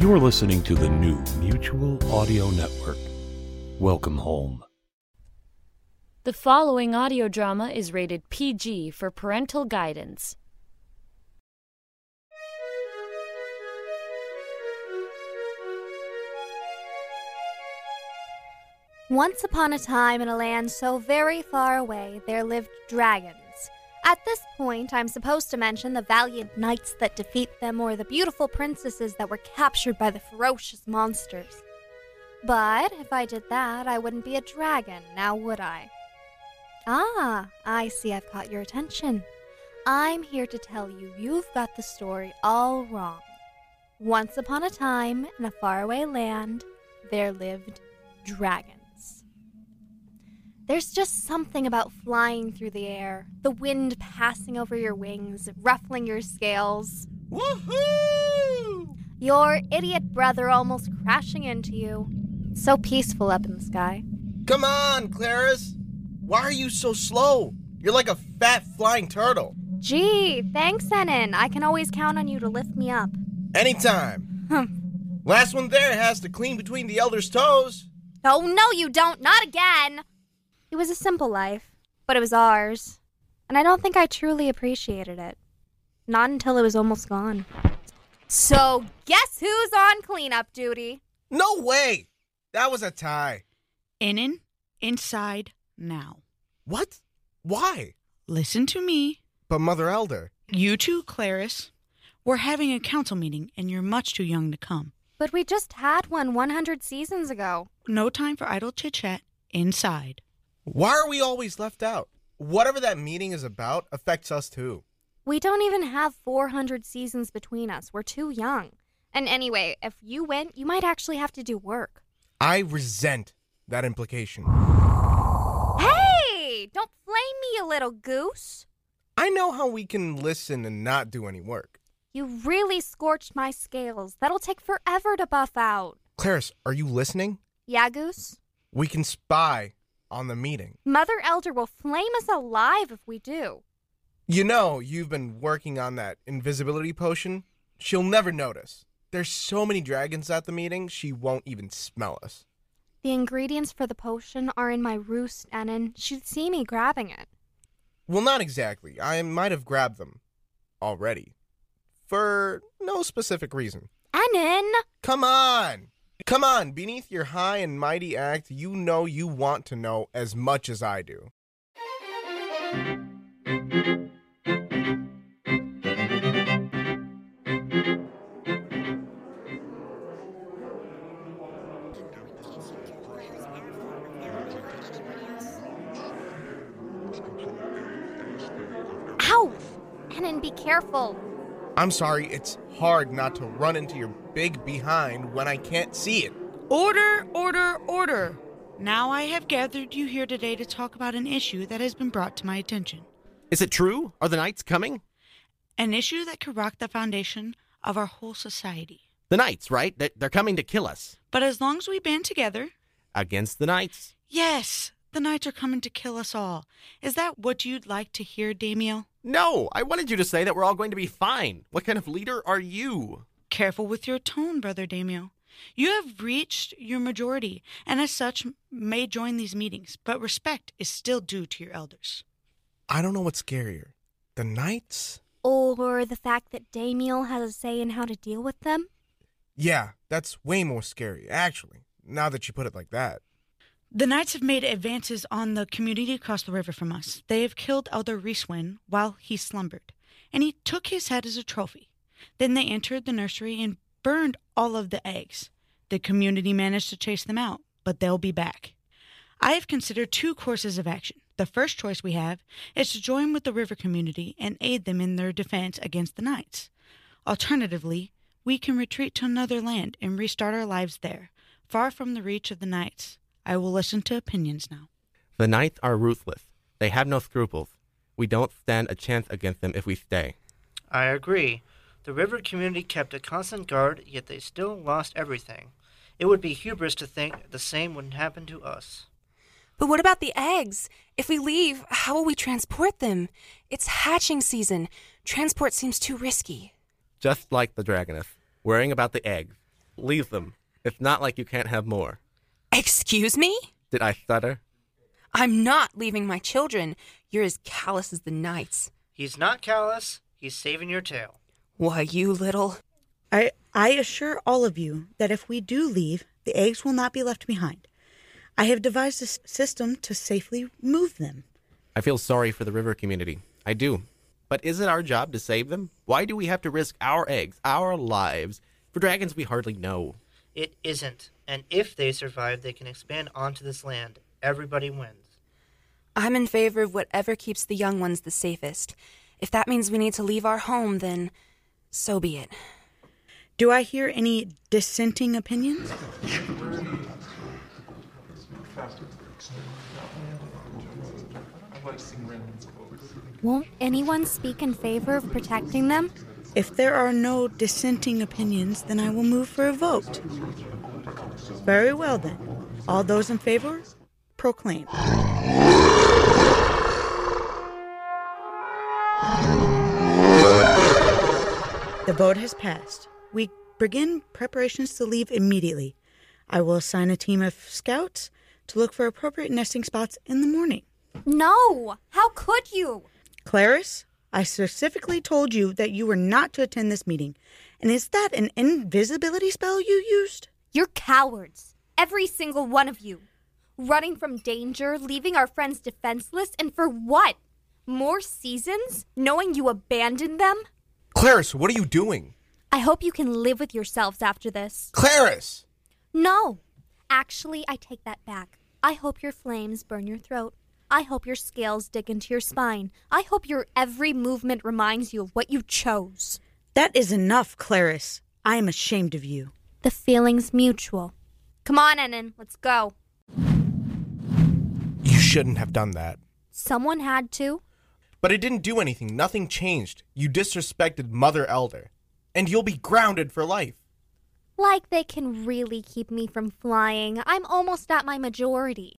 You are listening to the new Mutual Audio Network. Welcome home. The following audio drama is rated PG for parental guidance. Once upon a time in a land so very far away, there lived dragons. At this point, I'm supposed to mention the valiant knights that defeat them or the beautiful princesses that were captured by the ferocious monsters. But if I did that, I wouldn't be a dragon, now would I? Ah, I see I've caught your attention. I'm here to tell you you've got the story all wrong. Once upon a time, in a faraway land, there lived dragons. There's just something about flying through the air, the wind passing over your wings, ruffling your scales. Woohoo! Your idiot brother almost crashing into you. So peaceful up in the sky. Come on, Claris. Why are you so slow? You're like a fat flying turtle. Gee, thanks, Enon. I can always count on you to lift me up. Anytime. Last one there has to clean between the elder's toes. Oh, no, you don't. Not again. It was a simple life, but it was ours. And I don't think I truly appreciated it. Not until it was almost gone. So, guess who's on cleanup duty? No way! That was a tie. Enon, inside now. What? Why? Listen to me. But Mother Elder. You two, Claris, we're having a council meeting and you're much too young to come. But we just had one 100 seasons ago. No time for idle chit chat. Inside. Why are we always left out? Whatever that meeting is about affects us too. We don't even have 400 seasons between us. We're too young. And anyway, if you went, you might actually have to do work. I resent that implication. Hey! Don't flame me, you little goose. I know how we can listen and not do any work. You really scorched my scales. That'll take forever to buff out. Claris, are you listening? Yeah, Goose? We can spy on the meeting. Mother Elder will flame us alive if we do. You know, you've been working on that invisibility potion. She'll never notice. There's so many dragons at the meeting, she won't even smell us. The ingredients for the potion are in my roost, Enon. She'd see me grabbing it. Well, not exactly. I might have grabbed them already. For no specific reason. Enon! Come on! Come on, beneath your high and mighty act, you know you want to know as much as I do. Ow! Enon, be careful. I'm sorry, it's hard not to run into your big behind when I can't see it. Order, order, order. Now I have gathered you here today to talk about an issue that has been brought to my attention. Is it true? Are the knights coming? An issue that could rock the foundation of our whole society. The knights, right? They- They're coming to kill us. But as long as we band together, Against the knights. yes, the knights are coming to kill us all. Is that what you'd like to hear, Damiel? No, I wanted you to say that we're all going to be fine. What kind of leader are you? Careful with your tone, Brother Damiel. You have reached your majority, and as such may join these meetings, but respect is still due to your elders. I don't know what's scarier. The knights? Or the fact that Damiel has a say in how to deal with them? Yeah, that's way more scary, actually, now that you put it like that. The knights have made advances on the community across the river from us. They have killed Elder Reeswin while he slumbered, and he took his head as a trophy. Then they entered the nursery and burned all of the eggs. The community managed to chase them out, but they'll be back. I have considered two courses of action. The first choice we have is to join with the river community and aid them in their defense against the knights. Alternatively, we can retreat to another land and restart our lives there, far from the reach of the knights. I will listen to opinions now. The Knights are ruthless. They have no scruples. We don't stand a chance against them if we stay. I agree. The river community kept a constant guard, yet they still lost everything. It would be hubris to think the same wouldn't happen to us. But what about the eggs? If we leave, how will we transport them? It's hatching season. Transport seems too risky. Just like the Dragoness, worrying about the eggs. Leave them. It's not like you can't have more. Excuse me? Did I stutter? I'm not leaving my children. You're as callous as the knights. He's not callous, he's saving your tail. Why, you little. I, I assure all of you that if we do leave, the eggs will not be left behind. I have devised a s- system to safely move them. I feel sorry for the river community. I do. But is it our job to save them? Why do we have to risk our eggs, our lives, for dragons we hardly know? It isn't. And if they survive, they can expand onto this land. Everybody wins. I'm in favor of whatever keeps the young ones the safest. If that means we need to leave our home, then so be it. Do I hear any dissenting opinions? Won't anyone speak in favor of protecting them? If there are no dissenting opinions, then I will move for a vote. Very well, then. All those in favor, proclaim. The vote has passed. We begin preparations to leave immediately. I will assign a team of scouts to look for appropriate nesting spots in the morning. No! How could you? Clarice, I specifically told you that you were not to attend this meeting. And is that an invisibility spell you used? You're cowards. Every single one of you. Running from danger, leaving our friends defenseless, and for what? More seasons? Knowing you abandoned them? Clarice, what are you doing? I hope you can live with yourselves after this. Clarice! No! Actually, I take that back. I hope your flames burn your throat. I hope your scales dig into your spine. I hope your every movement reminds you of what you chose. That is enough, Clarice. I am ashamed of you. The feeling's mutual. Come on, Enon, let's go. You shouldn't have done that. Someone had to. But it didn't do anything. Nothing changed. You disrespected Mother Elder. And you'll be grounded for life. Like they can really keep me from flying. I'm almost at my majority.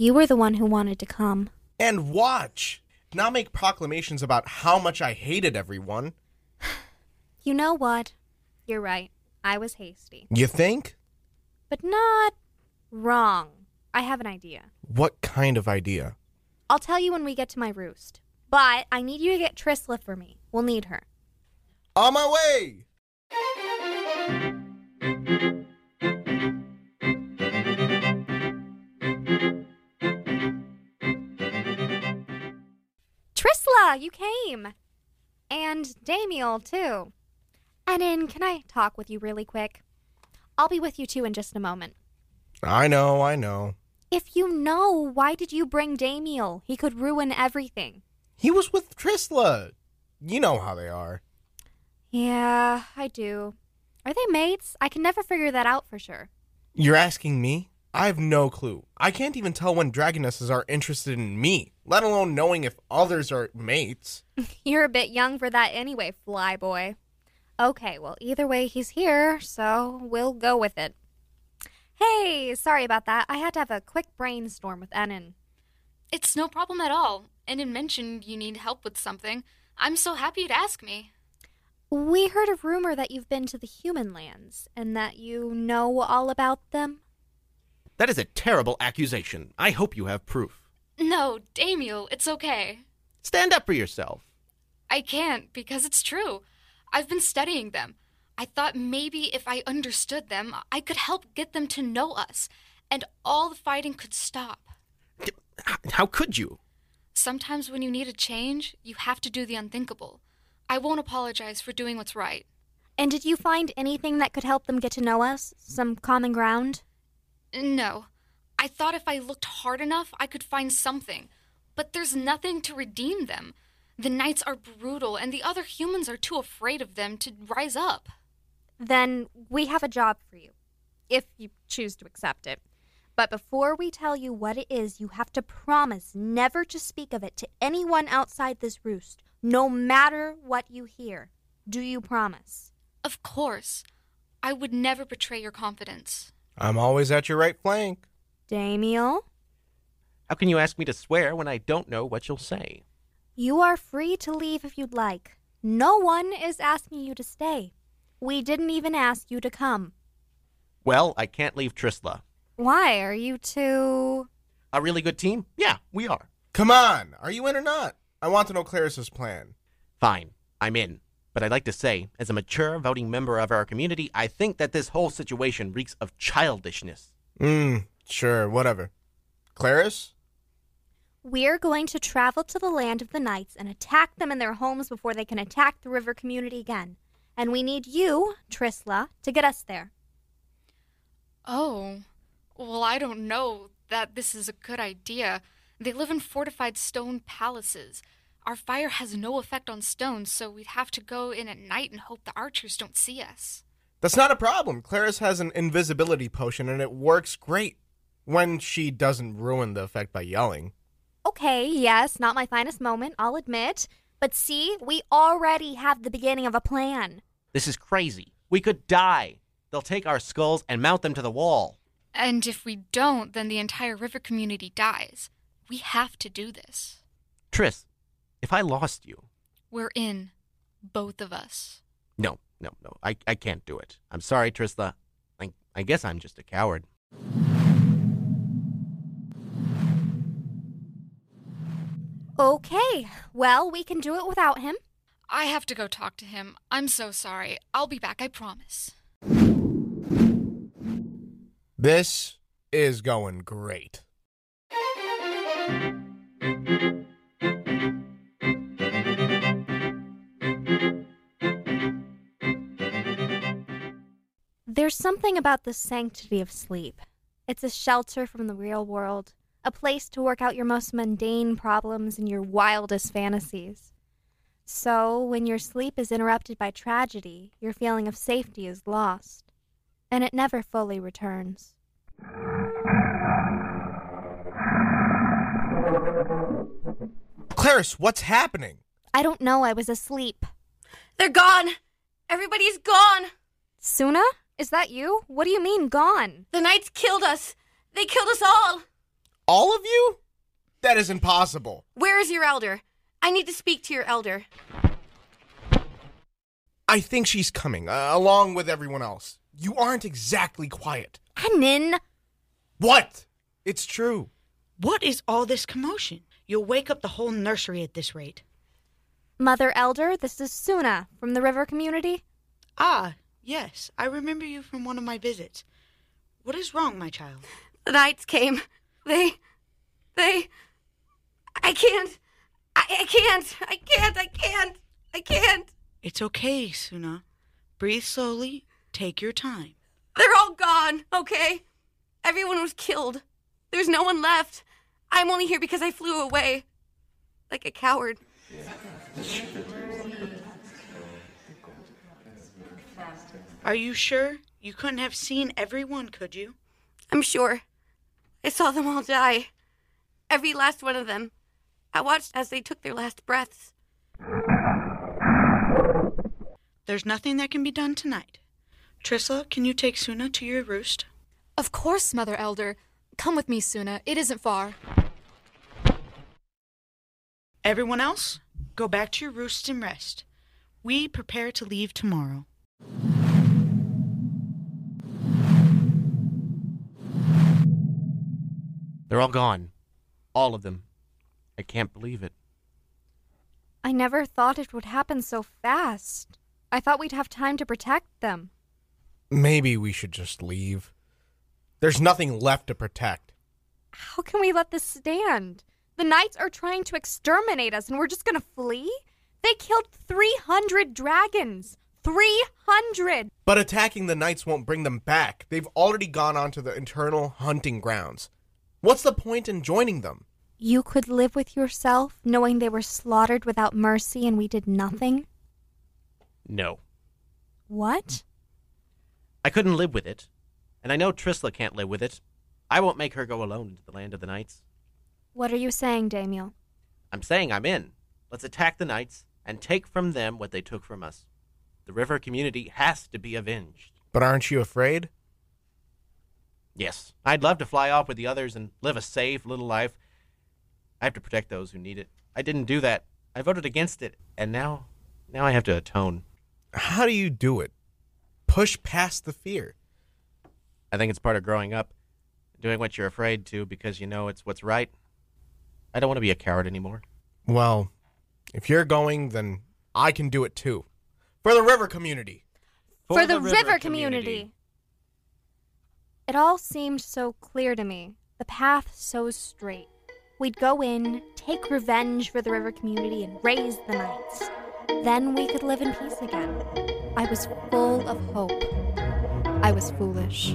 You were the one who wanted to come. And watch! Now make proclamations about how much I hated everyone. You know what? You're right. I was hasty. You think? But not wrong. I have an idea. What kind of idea? I'll tell you when we get to my roost. But I need you to get Trisla for me. We'll need her. On my way! Trisla, you came. And Damiel, too. Enon, can I talk with you really quick? I'll be with you too in just a moment. I know, I know. If you know, why did you bring Damiel? He could ruin everything. He was with Trisla. You know how they are. Yeah, I do. Are they mates? I can never figure that out for sure. You're asking me? I have no clue. I can't even tell when dragonesses are interested in me, let alone knowing if others are mates. You're a bit young for that anyway, flyboy. Okay, well, either way, he's here, so we'll go with it. Hey, sorry about that. I had to have a quick brainstorm with Enon. It's no problem at all. And it mentioned you need help with something. I'm so happy you'd ask me. We heard a rumor that you've been to the human lands and that you know all about them. That is a terrible accusation. I hope you have proof. No, Damiel, it's okay. Stand up for yourself. I can't because it's true. I've been studying them. I thought maybe if I understood them, I could help get them to know us, and all the fighting could stop. How could you? Sometimes when you need a change, you have to do the unthinkable. I won't apologize for doing what's right. And did you find anything that could help them get to know us? Some common ground? No. I thought if I looked hard enough, I could find something. But there's nothing to redeem them. The knights are brutal, and the other humans are too afraid of them to rise up. Then we have a job for you, if you choose to accept it. But before we tell you what it is, you have to promise never to speak of it to anyone outside this roost, no matter what you hear. Do you promise? Of course. I would never betray your confidence. I'm always at your right flank. Damiel, How can you ask me to swear when I don't know what you'll say? you are free to leave if you'd like. No one is asking you to stay. We didn't even ask you to come. Well, I can't leave Trisla. Why? Are you two. A really good team? Yeah, we are. Come on, are you in or not? I want to know Clarissa's plan. Fine, I'm in. But I'd like to say, as a mature voting member of our community, I think that this whole situation reeks of childishness. Hmm, sure, whatever. Clarice? We're going to travel to the land of the knights and attack them in their homes before they can attack the river community again. And we need you, Trisla, to get us there. Oh, well, I don't know that this is a good idea. They live in fortified stone palaces. Our fire has no effect on stones, so we'd have to go in at night and hope the archers don't see us. That's not a problem. Clarice has an invisibility potion and it works great when she doesn't ruin the effect by yelling. Okay, yes, not my finest moment, I'll admit. But see, we already have the beginning of a plan. This is crazy. We could die. They'll take our skulls and mount them to the wall. And if we don't, then the entire river community dies. We have to do this. Tris, if I lost you. We're in, both of us. No, no, no. I, I can't do it. I'm sorry, Trista. I, I guess I'm just a coward. Okay, well, we can do it without him. I have to go talk to him. I'm so sorry. I'll be back, I promise. This is going great. Something about the sanctity of sleep. It's a shelter from the real world, a place to work out your most mundane problems and your wildest fantasies. So, when your sleep is interrupted by tragedy, your feeling of safety is lost, and it never fully returns. Clarice, what's happening? I don't know, I was asleep. They're gone. Everybody's gone. Suna? Is that you? What do you mean, gone? The knights killed us. They killed us all. All of you? That is impossible. Where is your elder? I need to speak to your elder. I think she's coming, uh, along with everyone else. You aren't exactly quiet. Anin! What? It's true. What is all this commotion? You'll wake up the whole nursery at this rate. Mother Elder, this is Suna from the river community. Ah, yes, I remember you from one of my visits. What is wrong, my child? The knights came. They. They. I can't. I, I can't. I can't. I can't. I can't. It's okay, Suna. Breathe slowly. Take your time. They're all gone, okay? Everyone was killed. There's no one left. I'm only here because I flew away. Like a coward. Are you sure? You couldn't have seen everyone, could you? I'm sure. I saw them all die. Every last one of them. I watched as they took their last breaths. There's nothing that can be done tonight. Trisla, can you take Suna to your roost? Of course, Mother Elder. Come with me, Suna. It isn't far. Everyone else, go back to your roosts and rest. We prepare to leave tomorrow. They're all gone. All of them. I can't believe it. I never thought it would happen so fast. I thought we'd have time to protect them. Maybe we should just leave. There's nothing left to protect. How can we let this stand? The knights are trying to exterminate us and we're just gonna flee? They killed 300 dragons! 300! But attacking the knights won't bring them back. They've already gone onto the internal hunting grounds. What's the point in joining them? You could live with yourself knowing they were slaughtered without mercy and we did nothing? No. What? I couldn't live with it. And I know Trisla can't live with it. I won't make her go alone into the land of the knights. What are you saying, Damiel? I'm saying I'm in. Let's attack the knights and take from them what they took from us. The river community has to be avenged. But aren't you afraid? Yes, I'd love to fly off with the others and live a safe little life. I have to protect those who need it. I didn't do that. I voted against it, and now now I have to atone. How do you do it? Push past the fear. I think it's part of growing up, doing what you're afraid to because you know it's what's right. I don't want to be a coward anymore. Well, if you're going, then I can do it too. For the river community. For, the, river, community. It all seemed so clear to me, the path so straight. We'd go in, take revenge for the river community, and raze the knights. Then we could live in peace again. I was full of hope. I was foolish.